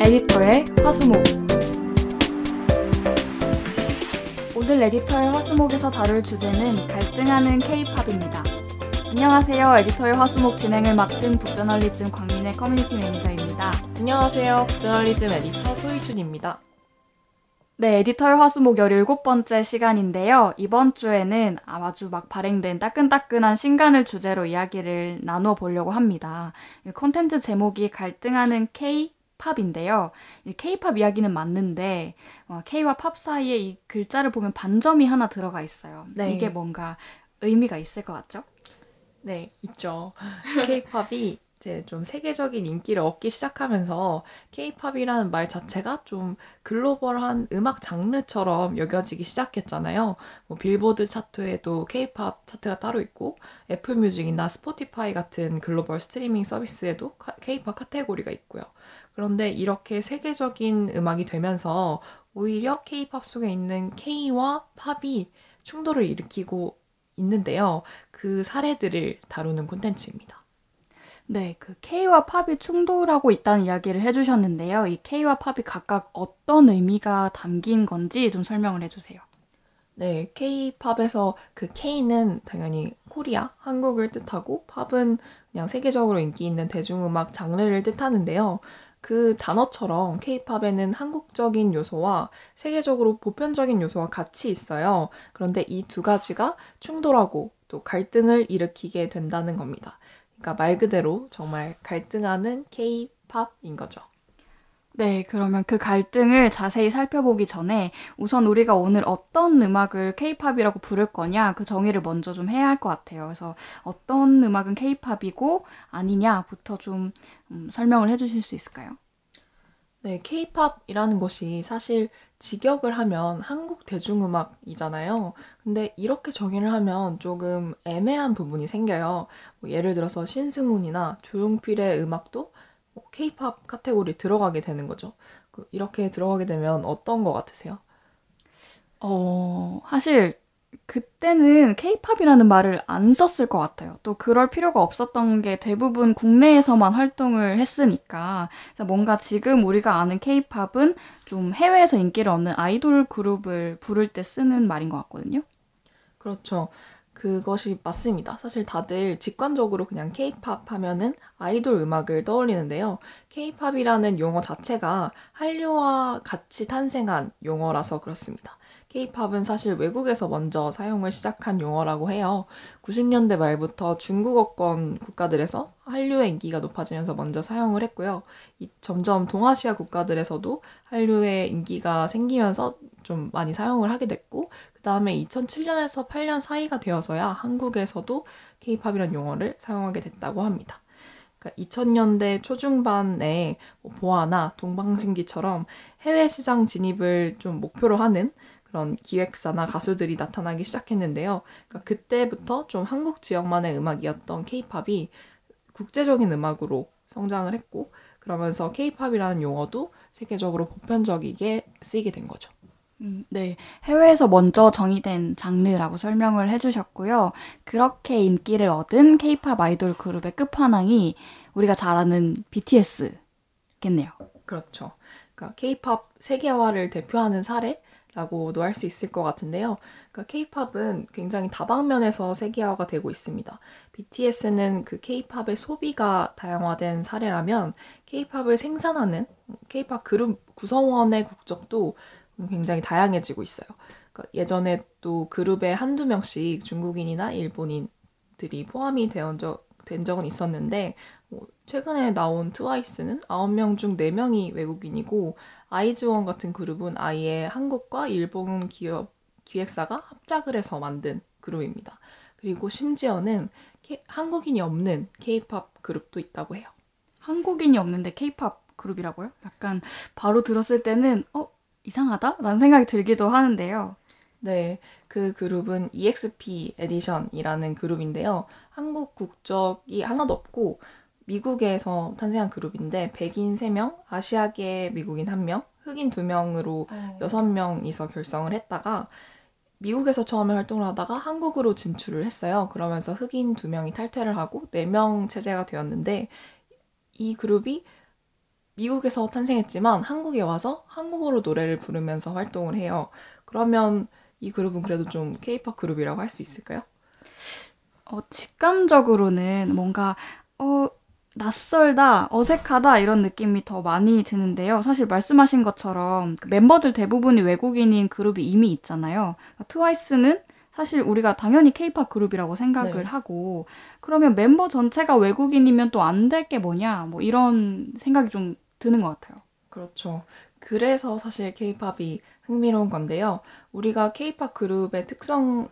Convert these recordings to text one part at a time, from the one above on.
에디터의 화수목 오늘 에디터의 화수목에서 다룰 주제는 갈등하는 K-팝입니다. 안녕하세요. 에디터의 화수목 진행을 맡은 북저널리즘 광민의 커뮤니티 매니저입니다. 안녕하세요. 저널리즘 에디터 소희준입니다. 네, 에디터의 화수목 17번째 시간인데요. 이번 주에는 아주 막 발행된 따끈따끈한 신간을 주제로 이야기를 나누어 보려고 합니다. 이 콘텐츠 제목이 갈등하는 K 팝인데요. K-팝 이야기는 맞는데 어, K와 팝 사이에 이 글자를 보면 반점이 하나 들어가 있어요. 네. 이게 뭔가 의미가 있을 것 같죠? 네, 있죠. K-팝이 이제 좀 세계적인 인기를 얻기 시작하면서 K-팝이라는 말 자체가 좀 글로벌한 음악 장르처럼 여겨지기 시작했잖아요. 뭐 빌보드 차트에도 K-팝 차트가 따로 있고 애플 뮤직이나 스포티파이 같은 글로벌 스트리밍 서비스에도 카- K-팝 카테고리가 있고요. 그런데 이렇게 세계적인 음악이 되면서 오히려 K-팝 속에 있는 K와 팝이 충돌을 일으키고 있는데요. 그 사례들을 다루는 콘텐츠입니다. 네, 그 K와 팝이 충돌하고 있다는 이야기를 해주셨는데요. 이 K와 팝이 각각 어떤 의미가 담긴 건지 좀 설명을 해주세요. 네, K-팝에서 그 K는 당연히 코리아, 한국을 뜻하고 팝은 그냥 세계적으로 인기 있는 대중음악 장르를 뜻하는데요. 그 단어처럼 K-팝에는 한국적인 요소와 세계적으로 보편적인 요소가 같이 있어요. 그런데 이 두 가지가 충돌하고 또 갈등을 일으키게 된다는 겁니다. 그러니까 말 그대로 정말 갈등하는 K-팝인 거죠. 네, 그러면 그 갈등을 자세히 살펴보기 전에 우선 우리가 오늘 어떤 음악을 K-팝이라고 부를 거냐 그 정의를 먼저 좀 해야 할 것 같아요. 그래서 어떤 음악은 K-팝이고 아니냐부터 좀 음, 설명을 해주실 수 있을까요? 네, K-팝이라는 것이 사실 직역을 하면 한국 대중음악이잖아요. 근데 이렇게 정의를 하면 조금 애매한 부분이 생겨요. 뭐 예를 들어서 신승훈이나 조용필의 음악도 뭐 K-팝 카테고리에 들어가게 되는 거죠. 그 이렇게 들어가게 되면 어떤 거 같으세요? 어, 사실 그때는 K-팝이라는 말을 안 썼을 것 같아요. 또 그럴 필요가 없었던 게 대부분 국내에서만 활동을 했으니까. 뭔가 지금 우리가 아는 K-팝은 좀 해외에서 인기를 얻는 아이돌 그룹을 부를 때 쓰는 말인 것 같거든요. 그렇죠. 그것이 맞습니다. 사실 다들 직관적으로 그냥 K-팝 하면은 아이돌 음악을 떠올리는데요. K-팝이라는 용어 자체가 한류와 같이 탄생한 용어라서 그렇습니다. K-팝은 사실 외국에서 먼저 사용을 시작한 용어라고 해요. 90년대 말부터 중국어권 국가들에서 한류의 인기가 높아지면서 먼저 사용을 했고요. 이- 점점 동아시아 국가들에서도 한류의 인기가 생기면서 좀 많이 사용을 하게 됐고, 그 다음에 2007년에서 8년 사이가 되어서야 한국에서도 K-팝이라는 용어를 사용하게 됐다고 합니다. 그러니까 2000년대 초중반에 뭐 보아나 동방신기처럼 해외 시장 진입을 좀 목표로 하는 그런 기획사나 가수들이 나타나기 시작했는데요. 그러니까 그때부터 좀 한국 지역만의 음악이었던 K-팝이 국제적인 음악으로 성장을 했고, 그러면서 K-팝이라는 용어도 세계적으로 보편적이게 쓰이게 된 거죠. 음, 네. 해외에서 먼저 정의된 장르라고 설명을 해주셨고요. 그렇게 인기를 얻은 K-팝 아이돌 그룹의 끝판왕이 우리가 잘 아는 BTS겠네요. 그렇죠. 그러니까 K-팝 세계화를 대표하는 사례 라고도 할 수 있을 것 같은데요. 그러니까 K-팝은 굉장히 다방면에서 세계화가 되고 있습니다. BTS는 그 K-팝의 소비가 다양화된 사례라면 K-팝을 생산하는 K-팝 그룹 구성원의 국적도 굉장히 다양해지고 있어요. 그러니까 예전에 또 그룹에 한두 명씩 중국인이나 일본인들이 포함이 되어 적, 된 적은 있었는데 뭐 최근에 나온 트와이스는 9명 중 4명이 외국인이고 아이즈원 같은 그룹은 아예 한국과 일본 기업 기획사가 합작을 해서 만든 그룹입니다. 그리고 심지어는 K- 한국인이 없는 K-팝 그룹도 있다고 해요. 한국인이 없는데 K-팝 그룹이라고요? 약간 바로 들었을 때는 어 이상하다? 라는 생각이 들기도 하는데요. 네, 그 그룹은 EXP 에디션이라는 그룹인데요. 한국 국적이 하나도 없고 미국에서 탄생한 그룹인데 백인 3명, 아시아계 미국인 1명, 흑인 2명으로 어. 6명이서 결성을 했다가 미국에서 처음에 활동을 하다가 한국으로 진출을 했어요. 그러면서 흑인 2명이 탈퇴를 하고 4명 체제가 되었는데 이 그룹이 미국에서 탄생했지만 한국에 와서 한국어로 노래를 부르면서 활동을 해요. 그러면 이 그룹은 그래도 좀 케이팝 그룹이라고 할 수 있을까요? 어, 직감적으로는 뭔가 어, 낯설다, 어색하다 이런 느낌이 더 많이 드는데요. 사실 말씀하신 것처럼 그 멤버들 대부분이 외국인인 그룹이 이미 있잖아요. 그러니까 트와이스는 사실 우리가 당연히 케이팝 그룹이라고 생각을 네. 하고 그러면 멤버 전체가 외국인이면 또 안 될 게 뭐냐 뭐 이런 생각이 좀 드는 것 같아요. 그렇죠. 그래서 사실 케이팝이 흥미로운 건데요. 우리가 케이팝 그룹의 특성은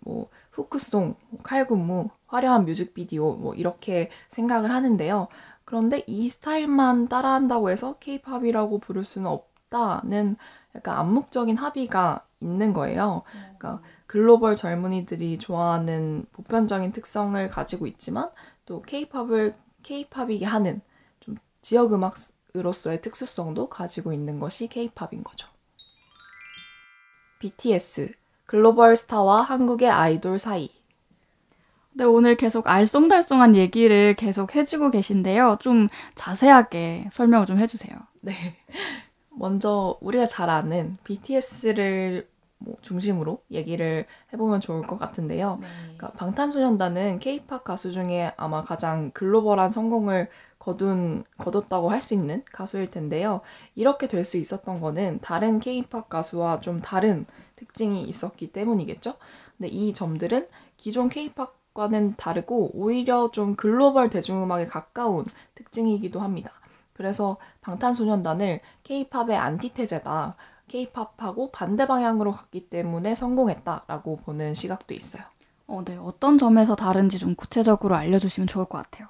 뭐 후크송, 뭐 칼군무, 화려한 뮤직비디오 뭐 이렇게 생각을 하는데요. 그런데 이 스타일만 따라한다고 해서 케이팝이라고 부를 수는 없다는 약간 암묵적인 합의가 있는 거예요. 그러니까 글로벌 젊은이들이 좋아하는 보편적인 특성을 가지고 있지만 또 케이팝을 케이팝이게 하는 좀 지역 음악으로서의 특수성도 가지고 있는 것이 케이팝인 거죠. BTS 글로벌 스타와 한국의 아이돌 사이 네, 오늘 계속 알쏭달쏭한 얘기를 계속 해주고 계신데요. 좀 자세하게 설명을 좀 해주세요. 네. 먼저 우리가 잘 아는 BTS를 뭐 중심으로 얘기를 해보면 좋을 것 같은데요. 그러니까 방탄소년단은 K-팝 가수 중에 아마 가장 글로벌한 성공을 거둔 거뒀다고 할 수 있는 가수일 텐데요. 이렇게 될 수 있었던 거는 다른 K-팝 가수와 좀 다른 특징이 있었기 때문이겠죠. 근데 이 점들은 기존 K-팝 과는 다르고 오히려 좀 글로벌 대중음악에 가까운 특징이기도 합니다. 그래서 방탄소년단을 K-팝의 안티테제다. K-팝하고 반대 방향으로 갔기 때문에 성공했다라고 보는 시각도 있어요. 어, 네. 어떤 점에서 다른지 좀 구체적으로 알려주시면 좋을 것 같아요.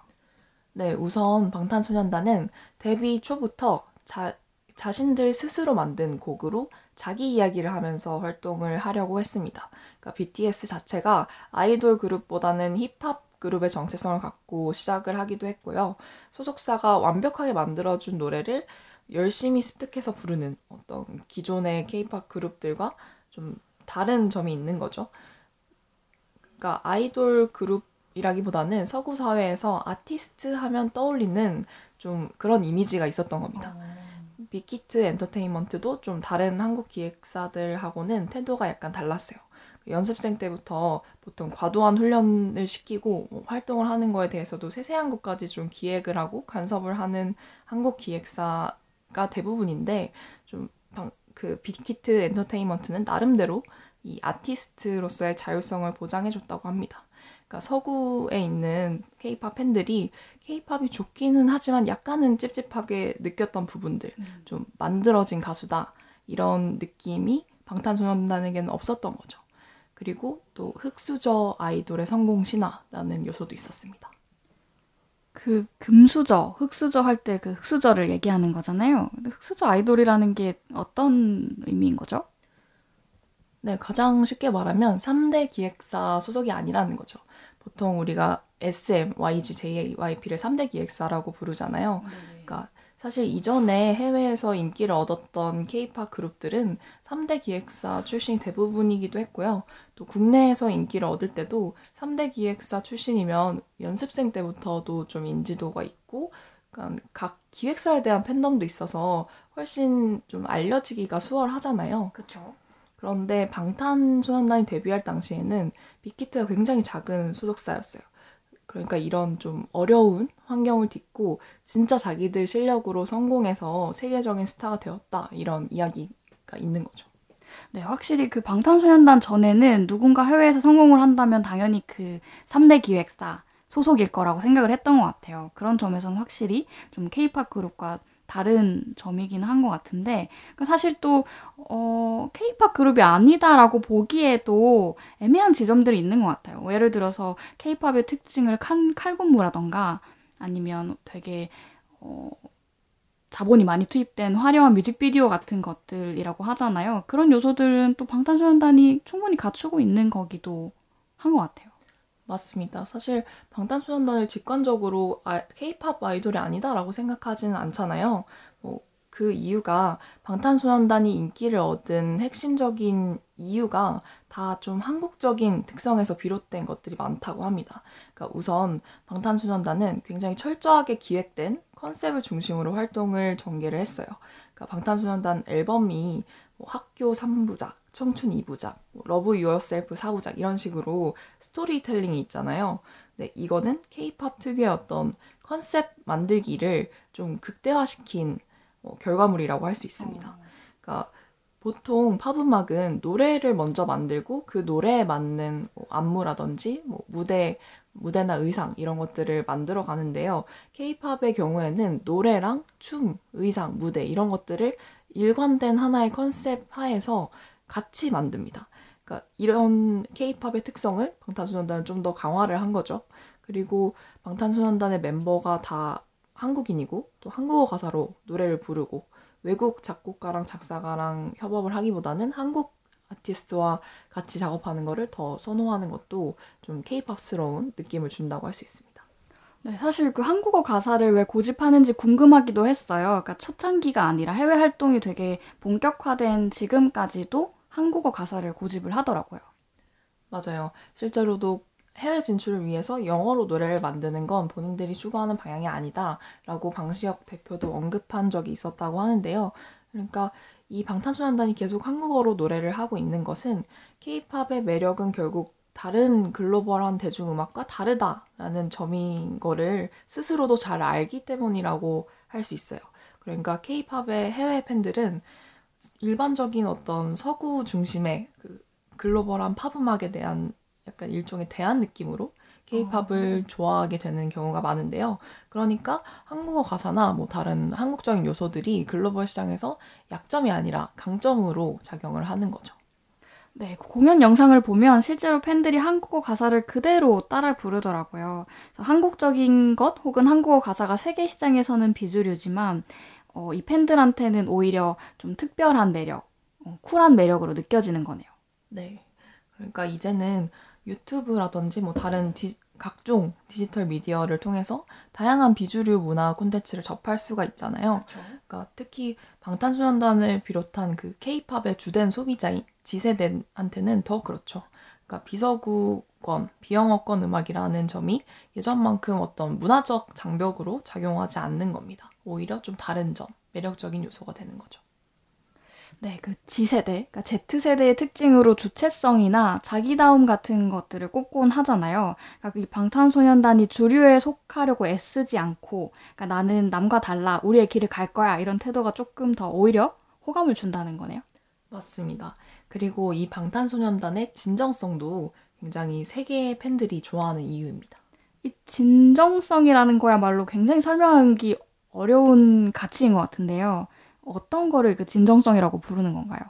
네, 우선 방탄소년단은 데뷔 초부터 자, 자신들 스스로 만든 곡으로 자기 이야기를 하면서 활동을 하려고 했습니다. 그러니까 BTS 자체가 아이돌 그룹보다는 힙합 그룹의 정체성을 갖고 시작을 하기도 했고요. 소속사가 완벽하게 만들어준 노래를 열심히 습득해서 부르는 어떤 기존의 케이팝 그룹들과 좀 다른 점이 있는 거죠. 그러니까 아이돌 그룹이라기보다는 서구 사회에서 아티스트 하면 떠올리는 좀 그런 이미지가 있었던 겁니다. 빅히트 엔터테인먼트도 좀 다른 한국 기획사들하고는 태도가 약간 달랐어요. 연습생 때부터 보통 과도한 훈련을 시키고 뭐 활동을 하는 거에 대해서도 세세한 것까지 좀 기획을 하고 간섭을 하는 한국 기획사가 대부분인데 좀 그 빅히트 엔터테인먼트는 나름대로 이 아티스트로서의 자율성을 보장해줬다고 합니다. 그러니까 서구에 있는 케이팝 팬들이 케이팝이 좋기는 하지만 약간은 찝찝하게 느꼈던 부분들, 좀 만들어진 가수다 이런 느낌이 방탄소년단에게는 없었던 거죠. 그리고 또 흑수저 아이돌의 성공 신화라는 요소도 있었습니다. 그 금수저, 흑수저 할 때 그 흑수저를 얘기하는 거잖아요. 근데 흑수저 아이돌이라는 게 어떤 의미인 거죠? 네, 가장 쉽게 말하면 3대 기획사 소속이 아니라는 거죠. 보통 우리가 SM, YG, JYP를 3대 기획사라고 부르잖아요. 그러니까 사실 이전에 해외에서 인기를 얻었던 K-팝 그룹들은 3대 기획사 출신이 대부분이기도 했고요. 또 국내에서 인기를 얻을 때도 3대 기획사 출신이면 연습생 때부터도 좀 인지도가 있고, 그러니까 각 기획사에 대한 팬덤도 있어서 훨씬 좀 알려지기가 수월하잖아요. 그렇죠. 그런데 방탄소년단이 데뷔할 당시에는 빅히트가 굉장히 작은 소속사였어요. 그러니까 이런 좀 어려운 환경을 딛고 진짜 자기들 실력으로 성공해서 세계적인 스타가 되었다 이런 이야기가 있는 거죠. 네, 확실히 그 방탄소년단 전에는 누군가 해외에서 성공을 한다면 당연히 그 3대 기획사 소속일 거라고 생각을 했던 것 같아요. 그런 점에서는 확실히 좀 케이팝 그룹과 다른 점이긴 한 것 같은데 그 사실 또 어, 케이팝 그룹이 아니다라고 보기에도 애매한 지점들이 있는 것 같아요. 예를 들어서 케이팝의 특징을 칼, 칼군무라던가 아니면 되게 어, 자본이 많이 투입된 화려한 뮤직비디오 같은 것들이라고 하잖아요. 그런 요소들은 또 방탄소년단이 충분히 갖추고 있는 거기도 한 것 같아요. 맞습니다. 사실 방탄소년단을 직관적으로 아, K-팝 아이돌이 아니다라고 생각하지는 않잖아요. 뭐 그 이유가 방탄소년단이 인기를 얻은 핵심적인 이유가 다 좀 한국적인 특성에서 비롯된 것들이 많다고 합니다. 그러니까 우선 방탄소년단은 굉장히 철저하게 기획된 컨셉을 중심으로 활동을 전개를 했어요. 그러니까 방탄소년단 앨범이 뭐 학교 3부작, 청춘 2부작, 뭐 Love Yourself 4부작 이런 식으로 스토리텔링이 있잖아요. 근데 이거는 케이팝 특유의 어떤 컨셉 만들기를 좀 극대화시킨 뭐 결과물이라고 할 수 있습니다. 그러니까 보통 팝 음악은 노래를 먼저 만들고 그 노래에 맞는 뭐 안무라든지 뭐 무대 무대나 의상 이런 것들을 만들어 가는데요. 케이팝의 경우에는 노래랑 춤, 의상, 무대 이런 것들을 일관된 하나의 컨셉 하에서 같이 만듭니다. 그러니까 이런 케이팝의 특성을 방탄소년단은 좀 더 강화를 한 거죠. 그리고 방탄소년단의 멤버가 다 한국인이고 또 한국어 가사로 노래를 부르고 외국 작곡가랑 작사가랑 협업을 하기보다는 한국 아티스트와 같이 작업하는 거를 더 선호하는 것도 좀 케이팝스러운 느낌을 준다고 할 수 있습니다. 네, 사실 그 한국어 가사를 왜 고집하는지 궁금하기도 했어요. 그러니까 초창기가 아니라 해외 활동이 되게 본격화된 지금까지도 한국어 가사를 고집을 하더라고요. 맞아요. 실제로도 해외 진출을 위해서 영어로 노래를 만드는 건 본인들이 추구하는 방향이 아니다라고 방시혁 대표도 언급한 적이 있었다고 하는데요. 그러니까 이 방탄소년단이 계속 한국어로 노래를 하고 있는 것은 케이팝의 매력은 결국 다른 글로벌한 대중음악과 다르다라는 점인 거를 스스로도 잘 알기 때문이라고 할 수 있어요. 그러니까 케이팝의 해외 팬들은 일반적인 어떤 서구 중심의 그 글로벌한 팝 음악에 대한 약간 일종의 대안 느낌으로 케이팝을 좋아하게 되는 경우가 많은데요. 그러니까 한국어 가사나 뭐 다른 한국적인 요소들이 글로벌 시장에서 약점이 아니라 강점으로 작용을 하는 거죠. 네, 그 공연 영상을 보면 실제로 팬들이 한국어 가사를 그대로 따라 부르더라고요. 한국적인 것 혹은 한국어 가사가 세계 시장에서는 비주류지만 어, 이 팬들한테는 오히려 좀 특별한 매력, 어, 쿨한 매력으로 느껴지는 거네요. 네. 그러니까 이제는 유튜브라든지 뭐 다른 디, 각종 디지털 미디어를 통해서 다양한 비주류 문화 콘텐츠를 접할 수가 있잖아요. 그러니까 특히 방탄소년단을 비롯한 그 케이팝의 주된 소비자인 지세대한테는 더 그렇죠. 그러니까 비서구 권, 비영어권 음악이라는 점이 예전만큼 어떤 문화적 장벽으로 작용하지 않는 겁니다. 오히려 좀 다른 점, 매력적인 요소가 되는 거죠. 네, 그 G세대, 그러니까 Z세대의 특징으로 주체성이나 자기다움 같은 것들을 꼽곤 하잖아요. 그러니까 이 방탄소년단이 주류에 속하려고 애쓰지 않고, 그러니까 나는 남과 달라, 우리의 길을 갈 거야, 이런 태도가 조금 더 오히려 호감을 준다는 거네요. 맞습니다. 그리고 이 방탄소년단의 진정성도 굉장히 세계의 팬들이 좋아하는 이유입니다. 이 진정성이라는 거야말로 굉장히 설명하기 어려운 가치인 것 같은데요. 어떤 거를 그 진정성이라고 부르는 건가요?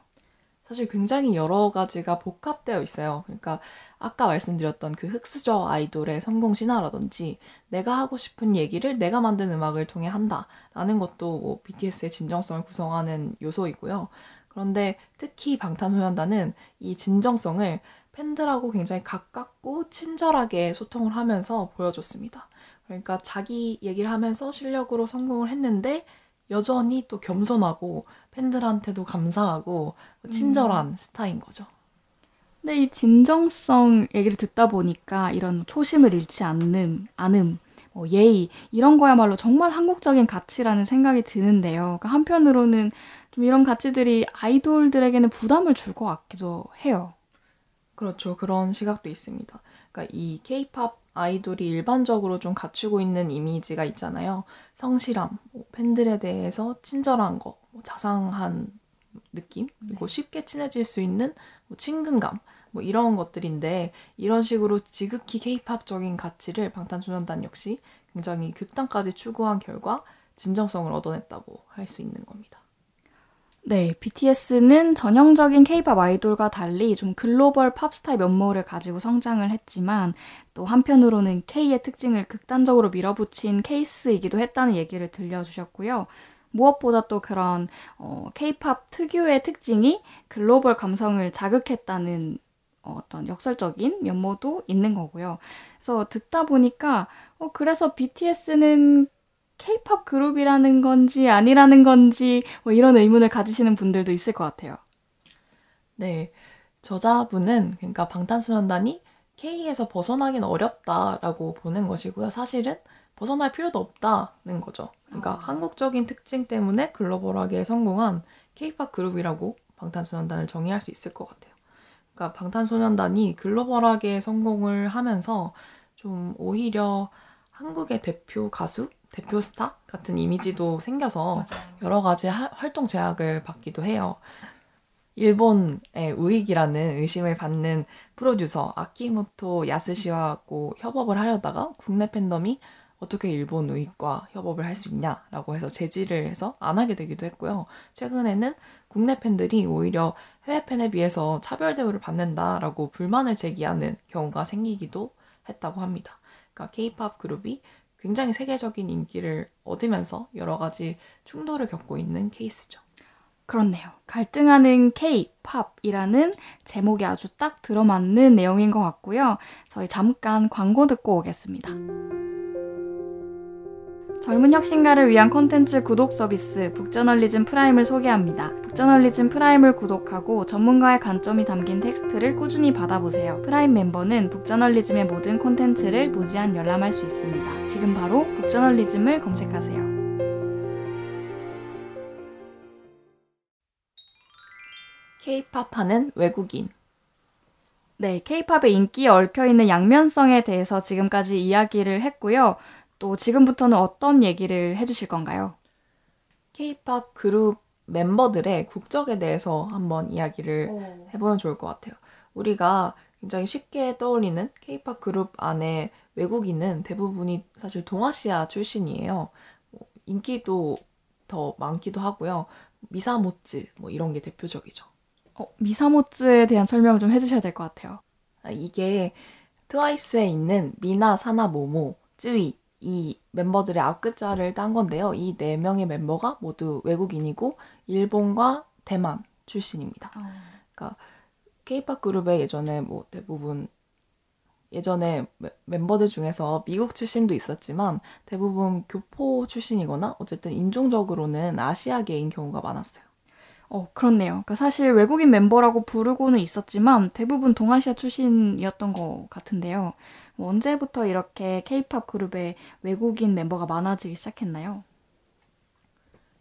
사실 굉장히 여러 가지가 복합되어 있어요. 그러니까 아까 말씀드렸던 그 흑수저 아이돌의 성공 신화라든지 내가 하고 싶은 얘기를 내가 만든 음악을 통해 한다라는 것도 뭐 BTS의 진정성을 구성하는 요소이고요. 그런데 특히 방탄소년단은 이 진정성을 팬들하고 굉장히 가깝고 친절하게 소통을 하면서 보여줬습니다. 그러니까 자기 얘기를 하면서 실력으로 성공을 했는데 여전히 또 겸손하고 팬들한테도 감사하고 친절한 음. 스타인 거죠. 근데 이 진정성 얘기를 듣다 보니까 이런 초심을 잃지 않는, 않음, 뭐 예의, 이런 거야말로 정말 한국적인 가치라는 생각이 드는데요. 그러니까 한편으로는 좀 이런 가치들이 아이돌들에게는 부담을 줄 것 같기도 해요. 그렇죠. 그런 시각도 있습니다. 그러니까 이 케이팝 아이돌이 일반적으로 좀 갖추고 있는 이미지가 있잖아요. 성실함, 뭐 팬들에 대해서 친절한 거, 뭐 자상한 느낌, 그리고 네. 쉽게 친해질 수 있는 뭐 친근감, 뭐 이런 것들인데 이런 식으로 지극히 케이팝적인 가치를 방탄소년단 역시 굉장히 극단까지 추구한 결과 진정성을 얻어냈다고 할 수 있는 겁니다. 네, BTS는 전형적인 K-팝 아이돌과 달리 좀 글로벌 팝스타의 면모를 가지고 성장을 했지만 또 한편으로는 K의 특징을 극단적으로 밀어붙인 케이스이기도 했다는 얘기를 들려주셨고요. 무엇보다 또 그런 어, K-팝 특유의 특징이 글로벌 감성을 자극했다는 어떤 역설적인 면모도 있는 거고요. 그래서 듣다 보니까 어, 그래서 BTS는 케이팝 그룹이라는 건지 아니라는 건지 뭐 이런 의문을 가지시는 분들도 있을 것 같아요. 네. 저자분은 그러니까 방탄소년단이 K에서 벗어나긴 어렵다라고 보는 것이고요. 사실은 벗어날 필요도 없다는 거죠. 그러니까 어. 한국적인 특징 때문에 글로벌하게 성공한 K-팝 그룹이라고 방탄소년단을 정의할 수 있을 것 같아요. 그러니까 방탄소년단이 글로벌하게 성공을 하면서 좀 오히려 한국의 대표 가수, 대표 스타 같은 이미지도 생겨서 여러 가지 하- 활동 제약을 받기도 해요. 일본의 우익이라는 의심을 받는 프로듀서 아키모토 야스시와고 협업을 하려다가 국내 팬덤이 어떻게 일본 우익과 협업을 할 수 있냐라고 해서 제지를 해서 안 하게 되기도 했고요. 최근에는 국내 팬들이 오히려 해외 팬에 비해서 차별 대우를 받는다라고 불만을 제기하는 경우가 생기기도 했다고 합니다. 그러니까 K-팝 그룹이 굉장히 세계적인 인기를 얻으면서 여러 가지 충돌을 겪고 있는 케이스죠. 그렇네요. 갈등하는 K-팝이라는 제목이 아주 딱 들어맞는 내용인 것 같고요. 저희 잠깐 광고 듣고 오겠습니다. 젊은 혁신가를 위한 콘텐츠 구독 서비스 북저널리즘 프라임을 소개합니다. 북저널리즘 프라임을 구독하고 전문가의 관점이 담긴 텍스트를 꾸준히 받아보세요. 프라임 멤버는 북저널리즘의 모든 콘텐츠를 무제한 열람할 수 있습니다. 지금 바로 북저널리즘을 검색하세요. K-팝 하는 외국인. 네, 케이팝의 인기에 얽혀있는 양면성에 대해서 지금까지 이야기를 했고요. 또 지금부터는 어떤 얘기를 해주실 건가요? K-팝 그룹 멤버들의 국적에 대해서 한번 이야기를 해보면 좋을 것 같아요. 우리가 굉장히 쉽게 떠올리는 K-팝 그룹 안에 외국인은 대부분이 사실 동아시아 출신이에요. 뭐 인기도 더 많기도 하고요. 미사모츠 뭐 이런 게 대표적이죠. 어, 미사모츠에 대한 설명을 좀 해주셔야 될 것 같아요. 아, 이게 트와이스에 있는 미나, 사나, 모모, 쯔위 이 멤버들의 앞글자를 딴 건데요. 이 네 명의 멤버가 모두 외국인이고 일본과 대만 출신입니다. K-팝 그룹의 예전에 뭐 대부분 예전에 멤- 멤버들 중에서 미국 출신도 있었지만 대부분 교포 출신이거나 어쨌든 인종적으로는 아시아계인 경우가 많았어요. 어, 그렇네요. 그러니까 사실 외국인 멤버라고 부르고는 있었지만 대부분 동아시아 출신이었던 것 같은데요. 뭐 언제부터 이렇게 케이팝 그룹에 외국인 멤버가 많아지기 시작했나요?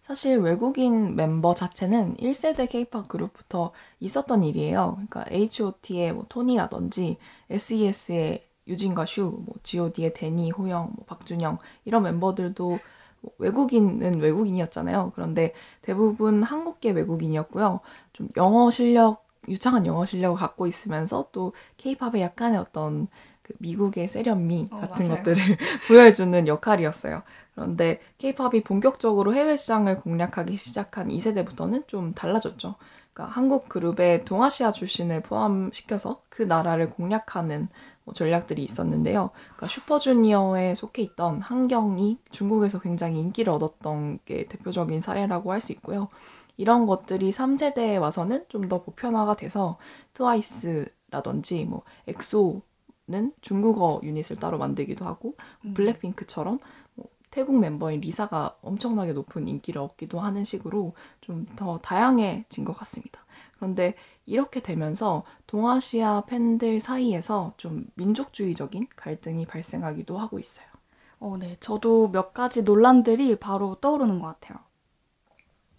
사실 외국인 멤버 자체는 1세대 K-팝 그룹부터 있었던 일이에요. 그러니까 H.O.T의 뭐 토니라든지 S.E.S의 유진과 슈, 뭐 G.O.D의 데니, 호영, 뭐 박준영 이런 멤버들도 뭐 외국인은 외국인이었잖아요. 그런데 대부분 한국계 외국인이었고요. 좀 영어 실력, 유창한 영어 실력을 갖고 있으면서 또 K-팝의 약간의 어떤 그 미국의 세련미 어, 같은 맞아요. 것들을 보여주는 역할이었어요. 그런데 K-팝이 본격적으로 해외 시장을 공략하기 시작한 2세대부터는 좀 달라졌죠. 그러니까 한국 그룹에 동아시아 출신을 포함시켜서 그 나라를 공략하는 뭐 전략들이 있었는데요. 그러니까 슈퍼주니어에 속해 있던 한경이 중국에서 굉장히 인기를 얻었던 게 대표적인 사례라고 할 수 있고요. 이런 것들이 3세대에 와서는 좀 더 보편화가 돼서 트와이스라든지 뭐 엑소 는 중국어 유닛을 따로 만들기도 하고 블랙핑크처럼 뭐 태국 멤버인 리사가 엄청나게 높은 인기를 얻기도 하는 식으로 좀 더 다양해진 것 같습니다. 그런데 이렇게 되면서 동아시아 팬들 사이에서 좀 민족주의적인 갈등이 발생하기도 하고 있어요. 어, 네. 저도 몇 가지 논란들이 바로 떠오르는 것 같아요.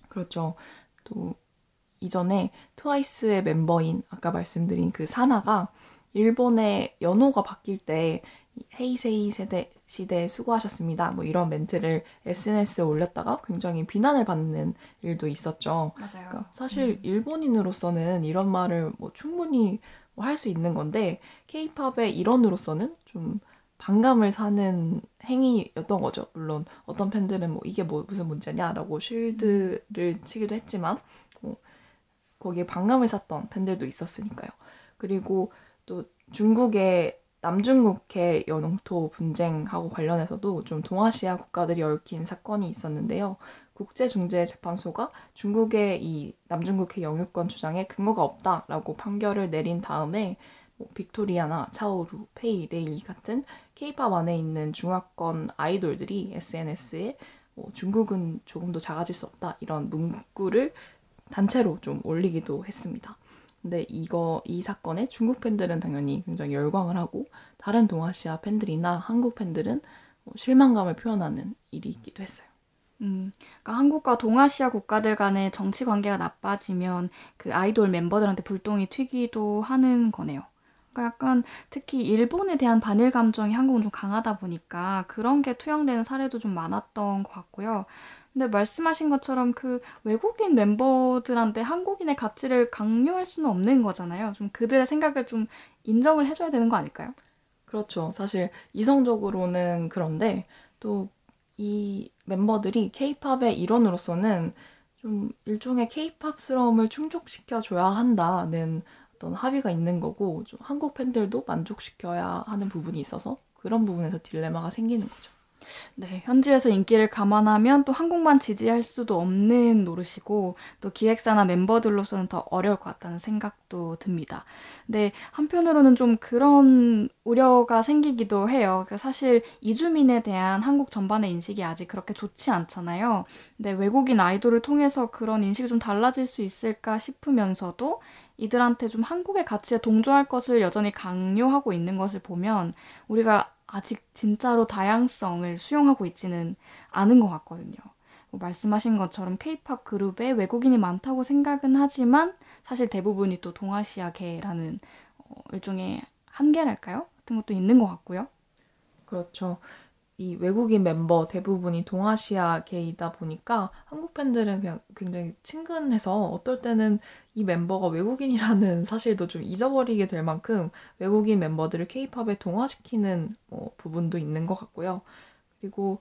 그렇죠. 또 이전에 트와이스의 멤버인 아까 말씀드린 그 사나가 일본의 연호가 바뀔 때 헤이세이 세대 시대에 수고하셨습니다. 뭐 이런 멘트를 SNS에 올렸다가 굉장히 비난을 받는 일도 있었죠. 맞아요. 그러니까 사실 일본인으로서는 이런 말을 뭐 충분히 뭐 할수 있는 건데 케이팝의 일원으로서는 좀 반감을 사는 행위였던 거죠. 물론 어떤 팬들은 뭐 이게 뭐 무슨 문제냐라고 쉴드를 치기도 했지만 뭐 거기에 반감을 샀던 팬들도 있었으니까요. 그리고 또 중국의 남중국해 영토 분쟁하고 관련해서도 좀 동아시아 국가들이 얽힌 사건이 있었는데요. 국제중재재판소가 중국의 이 남중국해 영유권 주장에 근거가 없다라고 판결을 내린 다음에 뭐 빅토리아나 차오루, 페이, 레이 같은 케이팝 안에 있는 중화권 아이돌들이 SNS에 뭐 중국은 조금도 작아질 수 없다 이런 문구를 단체로 좀 올리기도 했습니다. 근데 이거 이 사건에 중국 팬들은 당연히 굉장히 열광을 하고 다른 동아시아 팬들이나 한국 팬들은 뭐 실망감을 표현하는 일이 있기도 했어요. 음, 그러니까 한국과 동아시아 국가들 간의 정치 관계가 나빠지면 그 아이돌 멤버들한테 불똥이 튀기도 하는 거네요. 그러니까 약간 특히 일본에 대한 반일 감정이 한국은 좀 강하다 보니까 그런 게 투영되는 사례도 좀 많았던 것 같고요. 근데 말씀하신 것처럼 그 외국인 멤버들한테 한국인의 가치를 강요할 수는 없는 거잖아요. 좀 그들의 생각을 좀 인정을 해줘야 되는 거 아닐까요? 그렇죠. 사실 이성적으로는 그런데 또 이 멤버들이 케이팝의 일원으로서는 좀 일종의 케이팝스러움을 충족시켜 줘야 한다는 어떤 합의가 있는 거고 좀 한국 팬들도 만족시켜야 하는 부분이 있어서 그런 부분에서 딜레마가 생기는 거죠. 네, 현지에서 인기를 감안하면 또 한국만 지지할 수도 없는 노릇이고 또 기획사나 멤버들로서는 더 어려울 것 같다는 생각도 듭니다. 근데 한편으로는 좀 그런 우려가 생기기도 해요. 그러니까 사실 이주민에 대한 한국 전반의 인식이 아직 그렇게 좋지 않잖아요. 근데 외국인 아이돌을 통해서 그런 인식이 좀 달라질 수 있을까 싶으면서도 이들한테 좀 한국의 가치에 동조할 것을 여전히 강요하고 있는 것을 보면 우리가 아직 진짜로 다양성을 수용하고 있지는 않은 것 같거든요. 뭐 말씀하신 것처럼 케이팝 그룹에 외국인이 많다고 생각은 하지만 사실 대부분이 또 동아시아계라는 어, 일종의 한계랄까요? 같은 것도 있는 것 같고요. 그렇죠. 이 외국인 멤버 대부분이 동아시아계이다 보니까 한국 팬들은 그냥 굉장히 친근해서 어떨 때는 이 멤버가 외국인이라는 사실도 좀 잊어버리게 될 만큼 외국인 멤버들을 케이팝에 동화시키는 뭐 부분도 있는 것 같고요. 그리고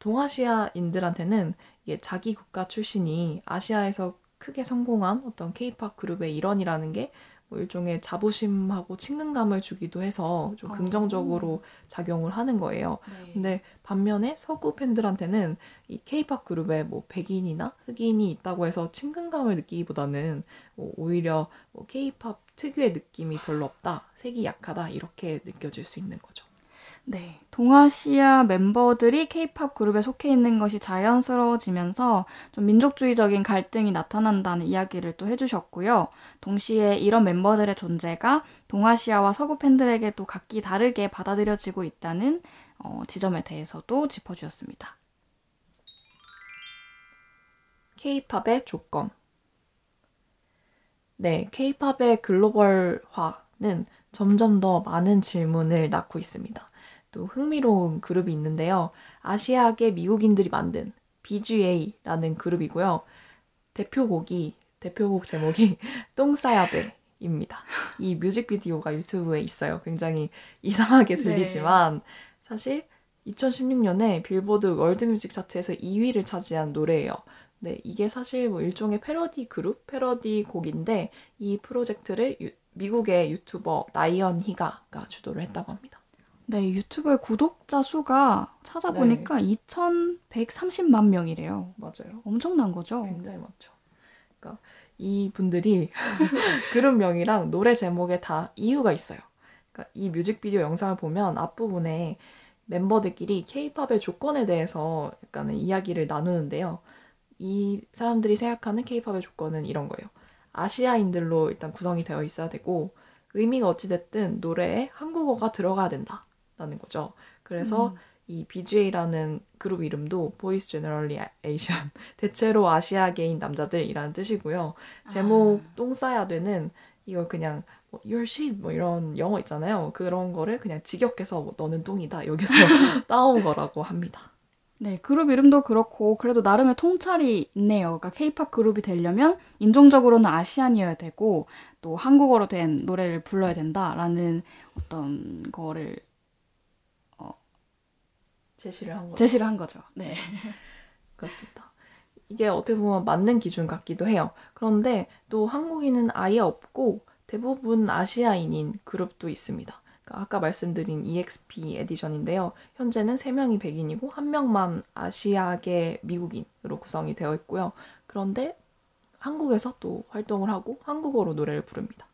동아시아인들한테는 자기 국가 출신이 아시아에서 크게 성공한 어떤 케이팝 그룹의 일원이라는 게 뭐 일종의 자부심하고 친근감을 주기도 해서 좀 어. 긍정적으로 작용을 하는 거예요. 네. 근데 반면에 서구 팬들한테는 이 케이팝 그룹에 뭐 백인이나 흑인이 있다고 해서 친근감을 느끼기보다는 뭐 오히려 뭐 케이팝 특유의 느낌이 별로 없다, 색이 약하다 이렇게 느껴질 수 있는 거죠. 네, 동아시아 멤버들이 케이팝 그룹에 속해 있는 것이 자연스러워지면서 좀 민족주의적인 갈등이 나타난다는 이야기를 또 해주셨고요. 동시에 이런 멤버들의 존재가 동아시아와 서구 팬들에게도 각기 다르게 받아들여지고 있다는 어, 지점에 대해서도 짚어주셨습니다. 케이팝의 조건. 네, 케이팝의 글로벌화는 점점 더 많은 질문을 낳고 있습니다. 또 흥미로운 그룹이 있는데요. 아시아계 미국인들이 만든 BGA라는 그룹이고요. 대표곡이 대표곡 제목이 똥 싸야 돼입니다. 이 뮤직비디오가 유튜브에 있어요. 굉장히 이상하게 들리지만 사실 2016년에 빌보드 월드뮤직 차트에서 2위를 차지한 노래예요. 네, 이게 사실 뭐 일종의 패러디 그룹, 패러디 곡인데 이 프로젝트를 유- 미국의 유튜버 라이언 히가가 주도를 했다고 합니다. 네, 유튜브의 구독자 수가 찾아보니까 2,130만 명이래요. 맞아요. 엄청난 거죠? 굉장히 많죠. 그러니까 이 분들이 그룹명이랑 노래 제목에 다 이유가 있어요. 그러니까 이 뮤직비디오 영상을 보면 앞부분에 멤버들끼리 케이팝의 조건에 대해서 약간의 이야기를 나누는데요. 이 사람들이 생각하는 케이팝의 조건은 이런 거예요. 아시아인들로 일단 구성이 되어 있어야 되고 의미가 어찌됐든 노래에 한국어가 들어가야 된다 라는 거죠. 그래서 음. 이 BGA라는 그룹 이름도 Boys Generally Asian 대체로 아시아계인 남자들이라는 뜻이고요. 제목 똥 싸야 되는 이걸 그냥 뭐 your shit 뭐 이런 영어 있잖아요. 그런 거를 그냥 직역해서 뭐 너는 똥이다 여기서 따온 거라고 합니다. 네, 그룹 이름도 그렇고 그래도 나름의 통찰이 있네요. 그러니까 케이팝 그룹이 되려면 인종적으로는 아시안이어야 되고 또 한국어로 된 노래를 불러야 된다라는 어떤 거를 제시를 한 거죠. 제시를 한 거죠. 네. 그렇습니다. 이게 어떻게 보면 맞는 기준 같기도 해요. 그런데 또 한국인은 아예 없고 대부분 아시아인인 그룹도 있습니다. 그러니까 아까 말씀드린 EXP 에디션인데요. 현재는 3명이 백인이고 1명만 아시아계 미국인으로 구성이 되어 있고요. 그런데 한국에서 또 활동을 하고 한국어로 노래를 부릅니다.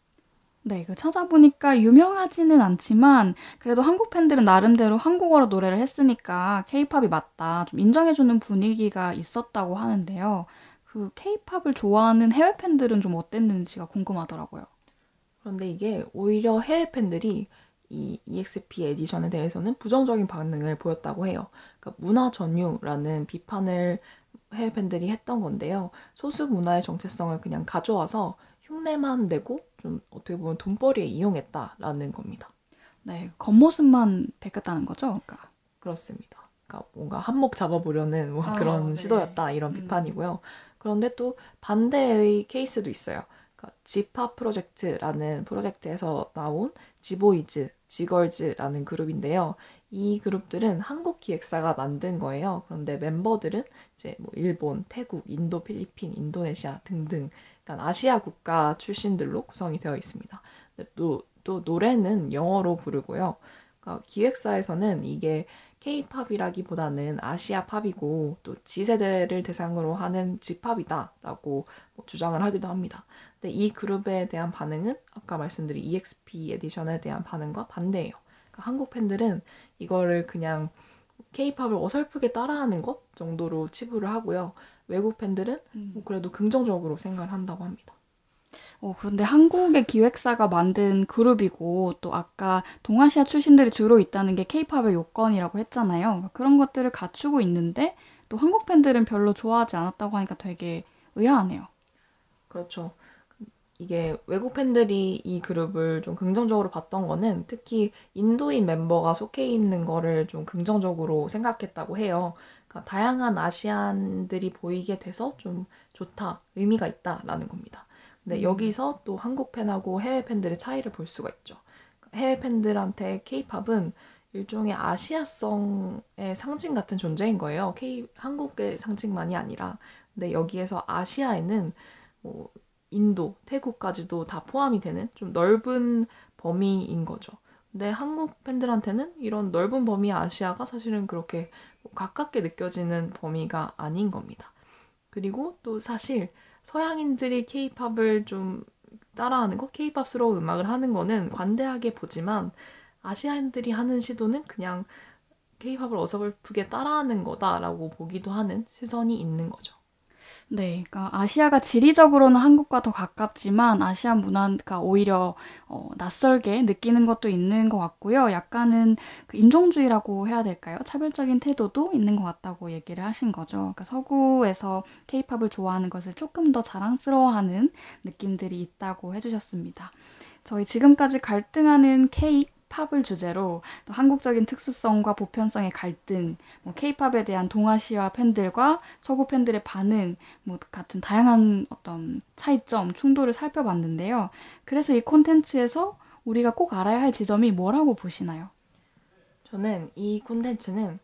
네, 그 찾아보니까 유명하지는 않지만 그래도 한국 팬들은 나름대로 한국어로 노래를 했으니까 케이팝이 맞다. 좀 인정해주는 분위기가 있었다고 하는데요. 그 케이팝을 좋아하는 해외 팬들은 좀 어땠는지가 궁금하더라고요. 그런데 이게 오히려 해외 팬들이 이 EXP Edition에 대해서는 부정적인 반응을 보였다고 해요. 그러니까 문화 전유라는 비판을 해외 팬들이 했던 건데요. 소수 문화의 정체성을 그냥 가져와서 흉내만 내고 좀 어떻게 보면 돈벌이에 이용했다라는 겁니다. 네, 겉모습만 베꼈다는 거죠. 그러니까. 그렇습니다. 그러니까 뭔가 한몫 잡아보려는 뭐 아, 그런 네. 시도였다 이런 음. 비판이고요. 그런데 또 반대의 케이스도 있어요. 그러니까 지파 프로젝트라는 프로젝트에서 나온 지보이즈, 지걸즈라는 그룹인데요. 이 그룹들은 한국 기획사가 만든 거예요. 그런데 멤버들은 이제 뭐 일본, 태국, 인도, 필리핀, 인도네시아 등등 그러니까 아시아 국가 출신들로 구성이 되어 있습니다. 또, 또 노래는 영어로 부르고요. 그러니까 기획사에서는 이게 K-팝이라기보다는 아시아 팝이고 또 Z세대를 대상으로 하는 Z팝이다라고 뭐 주장을 하기도 합니다. 근데 이 그룹에 대한 반응은 아까 말씀드린 EXP 에디션에 대한 반응과 반대예요. 그러니까 한국 팬들은 이거를 그냥 K-팝을 어설프게 따라하는 것 정도로 치부를 하고요. 외국 팬들은 뭐 그래도 긍정적으로 생각을 한다고 합니다. 어, 그런데 한국의 기획사가 만든 그룹이고 또 아까 동아시아 출신들이 주로 있다는 게 케이팝의 요건이라고 했잖아요. 그러니까 그런 것들을 갖추고 있는데 또 한국 팬들은 별로 좋아하지 않았다고 하니까 되게 의아하네요. 그렇죠. 이게 외국 팬들이 이 그룹을 좀 긍정적으로 봤던 거는 특히 인도인 멤버가 속해 있는 거를 좀 긍정적으로 생각했다고 해요. 그러니까 다양한 아시안들이 보이게 돼서 좀 좋다, 의미가 있다라는 겁니다. 근데 여기서 또 한국 팬하고 해외 팬들의 차이를 볼 수가 있죠. 해외 팬들한테 케이팝은 일종의 아시아성의 상징 같은 존재인 거예요. K 한국의 상징만이 아니라. 근데 여기에서 아시아에는 뭐 인도, 태국까지도 다 포함이 되는 좀 넓은 범위인 거죠. 근데 한국 팬들한테는 이런 넓은 범위의 아시아가 사실은 그렇게 뭐 가깝게 느껴지는 범위가 아닌 겁니다. 그리고 또 사실 서양인들이 케이팝을 좀 따라하는 거, 케이팝스러운 음악을 하는 거는 관대하게 보지만 아시아인들이 하는 시도는 그냥 케이팝을 어설프게 따라하는 거다라고 보기도 하는 시선이 있는 거죠. 네, 그러니까 아시아가 지리적으로는 한국과 더 가깝지만 아시안 문화가 오히려 어, 낯설게 느끼는 것도 있는 것 같고요. 약간은 그 인종주의라고 해야 될까요? 차별적인 태도도 있는 것 같다고 얘기를 하신 거죠. 그러니까 서구에서 케이팝을 좋아하는 것을 조금 더 자랑스러워하는 느낌들이 있다고 해주셨습니다. 저희 지금까지 갈등하는 K 팝을 주제로 또 한국적인 특수성과 보편성의 갈등, 뭐 K-팝에 대한 동아시아 팬들과 서구 팬들의 반응, 뭐 같은 다양한 어떤 차이점, 충돌을 살펴봤는데요. 그래서 이 콘텐츠에서 우리가 꼭 알아야 할 지점이 뭐라고 보시나요? 저는 이 콘텐츠는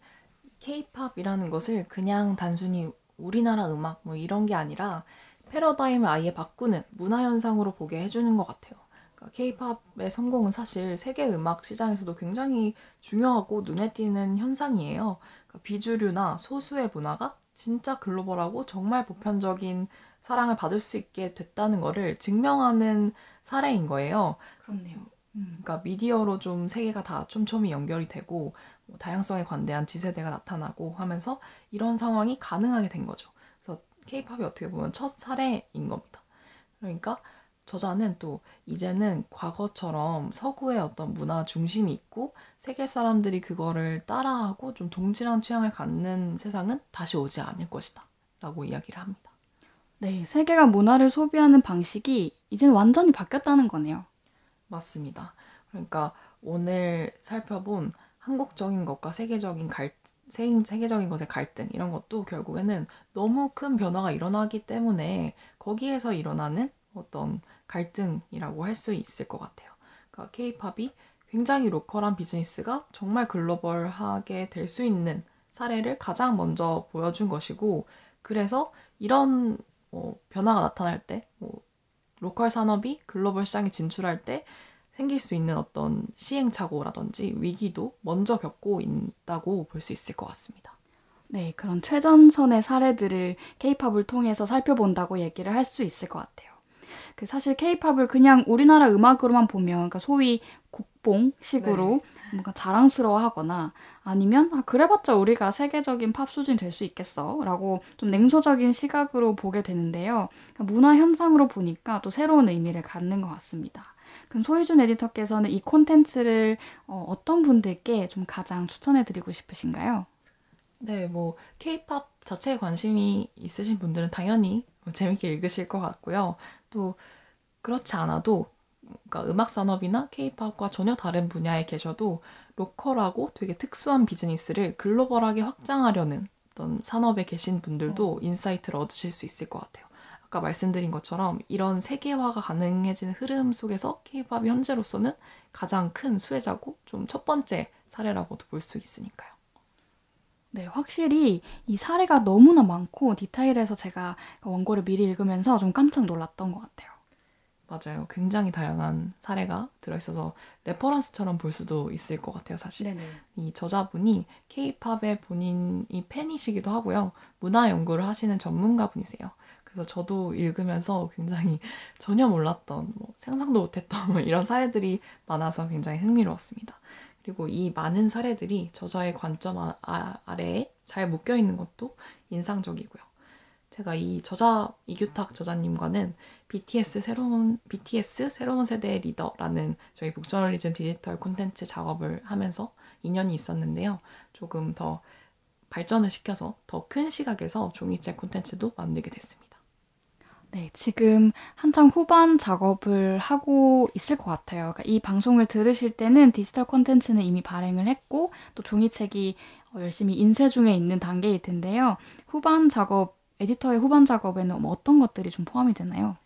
K-팝이라는 것을 그냥 단순히 우리나라 음악 뭐 이런 게 아니라 패러다임을 아예 바꾸는 문화 현상으로 보게 해주는 것 같아요. 그러니까 K-팝의 성공은 사실 세계 음악 시장에서도 굉장히 중요하고 눈에 띄는 현상이에요. 그러니까 비주류나 소수의 문화가 진짜 글로벌하고 정말 보편적인 사랑을 받을 수 있게 됐다는 거를 증명하는 사례인 거예요. 그렇네요. 그러니까 미디어로 좀 세계가 다 촘촘히 연결이 되고 뭐 다양성에 관대한 지세대가 나타나고 하면서 이런 상황이 가능하게 된 거죠. 그래서 케이팝이 어떻게 보면 첫 사례인 겁니다. 그러니까 저자는 또 이제는 과거처럼 서구의 어떤 문화 중심이 있고 세계 사람들이 그거를 따라하고 좀 동질한 취향을 갖는 세상은 다시 오지 않을 것이다. 라고 이야기를 합니다. 네, 세계가 문화를 소비하는 방식이 이제는 완전히 바뀌었다는 거네요. 맞습니다. 그러니까 오늘 살펴본 한국적인 것과 세계적인 갈, 세- 세계적인 것의 갈등 이런 것도 결국에는 너무 큰 변화가 일어나기 때문에 거기에서 일어나는 어떤 갈등이라고 할 수 있을 것 같아요. 그러니까 K-팝이 굉장히 로컬한 비즈니스가 정말 글로벌하게 될 수 있는 사례를 가장 먼저 보여준 것이고 그래서 이런 뭐 변화가 나타날 때, 뭐 로컬 산업이 글로벌 시장에 진출할 때 생길 수 있는 어떤 시행착오라든지 위기도 먼저 겪고 있다고 볼 수 있을 것 같습니다. 네, 그런 최전선의 사례들을 케이팝을 통해서 살펴본다고 얘기를 할 수 있을 것 같아요. 그 사실 케이팝을 그냥 우리나라 음악으로만 보면, 그러니까 소위 국뽕식으로 뭔가 자랑스러워하거나 아니면 아 그래봤자 우리가 세계적인 팝 수준이 될수 있겠어라고 좀 냉소적인 시각으로 보게 되는데요. 그러니까 문화 현상으로 보니까 또 새로운 의미를 갖는 것 같습니다. 그럼 소희준 에디터께서는 이 콘텐츠를 어떤 분들께 좀 가장 추천해드리고 싶으신가요? 네, 뭐 K-팝 자체에 관심이 있으신 분들은 당연히 뭐 재밌게 읽으실 것 같고요. 또 그렇지 않아도 그러니까 음악 산업이나 K-팝과 전혀 다른 분야에 계셔도 로컬하고 되게 특수한 비즈니스를 글로벌하게 확장하려는 어떤 산업에 계신 분들도 insight를 얻으실 수 있을 것 같아요. 아까 말씀드린 것처럼 이런 세계화가 가능해지는 흐름 속에서 K-팝이 현재로서는 가장 큰 수혜자고 좀 첫 번째 사례라고도 볼 수 있으니까요. 네, 확실히 이 사례가 너무나 많고 디테일해서 제가 원고를 미리 읽으면서 좀 깜짝 놀랐던 것 같아요. 맞아요. 굉장히 다양한 사례가 들어있어서 reference처럼 볼 수도 있을 것 같아요, 사실. 네네. 이 저자분이 케이팝의 본인이 팬이시기도 하고요. 문화 연구를 하시는 전문가 분이세요. 그래서 저도 읽으면서 굉장히 전혀 몰랐던, 뭐 상상도 못했던 뭐 이런 사례들이 많아서 굉장히 흥미로웠습니다. 그리고 이 많은 사례들이 저자의 관점 아, 아, 아래에 잘 묶여 있는 것도 인상적이고요. 제가 이 저자 이규탁 저자님과는 BTS 새로운 BTS 새로운 세대의 리더라는 저희 북저널리즘 디지털 콘텐츠 작업을 하면서 인연이 있었는데요. 조금 더 발전을 시켜서 더 큰 시각에서 종이책 콘텐츠도 만들게 됐습니다. 네, 지금 한창 후반 작업을 하고 있을 것 같아요. 그러니까 이 방송을 들으실 때는 디지털 콘텐츠는 이미 발행을 했고 또 종이책이 열심히 인쇄 중에 있는 단계일 텐데요. 후반 작업 에디터의 후반 작업에는 뭐 어떤 것들이 좀 포함이 되나요?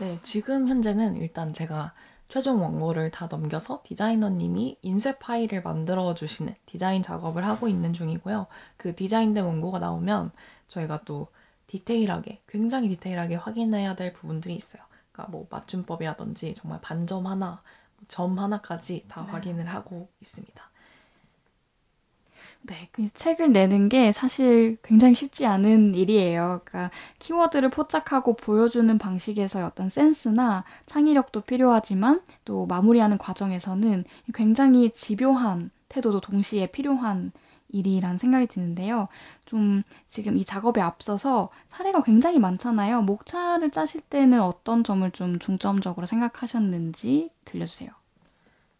네, 지금 현재는 일단 제가 최종 원고를 다 넘겨서 디자이너님이 인쇄 파일을 만들어 주시는 디자인 작업을 하고 있는 중이고요. 그 디자인된 원고가 나오면 저희가 또 디테일하게, 굉장히 디테일하게 확인해야 될 부분들이 있어요. 그러니까 뭐 맞춤법이라든지 정말 반점 하나, 점 하나까지 다 네. 확인을 하고 있습니다. 네, 그 책을 내는 게 사실 굉장히 쉽지 않은 일이에요. 그러니까 키워드를 포착하고 보여주는 방식에서의 어떤 센스나 창의력도 필요하지만 또 마무리하는 과정에서는 굉장히 집요한 태도도 동시에 필요한 일이란 생각이 드는데요. 좀 지금 이 작업에 앞서서 사례가 굉장히 많잖아요. 목차를 짜실 때는 어떤 점을 좀 중점적으로 생각하셨는지 들려주세요.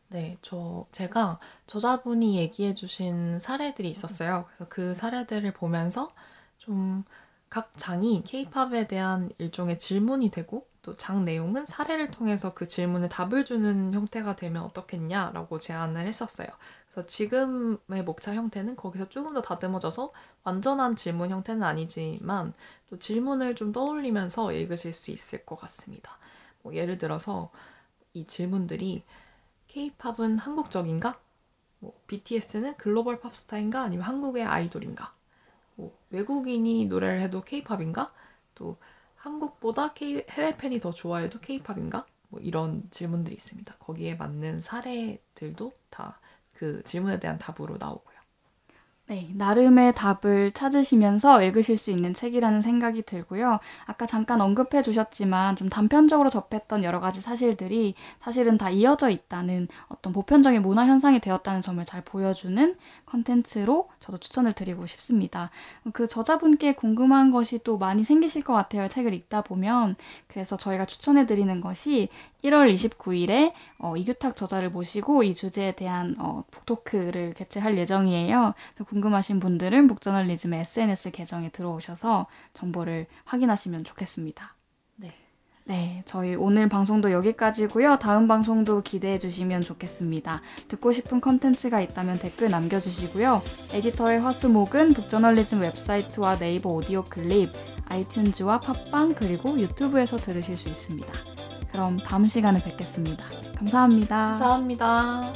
네, 저 제가 저자분이 얘기해 주신 사례들이 있었어요. 그래서 그 사례들을 보면서 좀 각 장이 케이팝에 대한 일종의 질문이 되고 또 장 내용은 사례를 통해서 그 질문에 답을 주는 형태가 되면 어떻겠냐라고 제안을 했었어요. 그래서 지금의 목차 형태는 거기서 조금 더 다듬어져서 완전한 질문 형태는 아니지만 또 질문을 좀 떠올리면서 읽으실 수 있을 것 같습니다. 뭐 예를 들어서 이 질문들이 K-팝은 한국적인가? 뭐 BTS는 글로벌 팝스타인가? 아니면 한국의 아이돌인가? 뭐 외국인이 노래를 해도 K-팝인가? 또 한국보다 K, 해외 팬이 더 좋아해도 K-팝인가? 뭐 이런 질문들이 있습니다. 거기에 맞는 사례들도 다 그 질문에 대한 답으로 나오고요. 네, 나름의 답을 찾으시면서 읽으실 수 있는 책이라는 생각이 들고요. 아까 잠깐 언급해 주셨지만 좀 단편적으로 접했던 여러 가지 사실들이 사실은 다 이어져 있다는 어떤 보편적인 문화 현상이 되었다는 점을 잘 보여주는 컨텐츠로 저도 추천을 드리고 싶습니다. 그 저자분께 궁금한 것이 또 많이 생기실 것 같아요. 책을 읽다 보면. 그래서 저희가 추천해 드리는 것이 1월 29일에 어, 이규탁 저자를 모시고 이 주제에 대한 어, 북토크를 개최할 예정이에요. 궁금하신 분들은 북저널리즘의 SNS 계정에 들어오셔서 정보를 확인하시면 좋겠습니다. 네. 네, 저희 오늘 방송도 여기까지고요. 다음 방송도 기대해 주시면 좋겠습니다. 듣고 싶은 컨텐츠가 있다면 댓글 남겨주시고요. 에디터의 화수목은 북저널리즘 웹사이트와 네이버 오디오 클립, 아이튠즈와 팟빵 그리고 유튜브에서 들으실 수 있습니다. 그럼 다음 시간에 뵙겠습니다. 감사합니다. 감사합니다.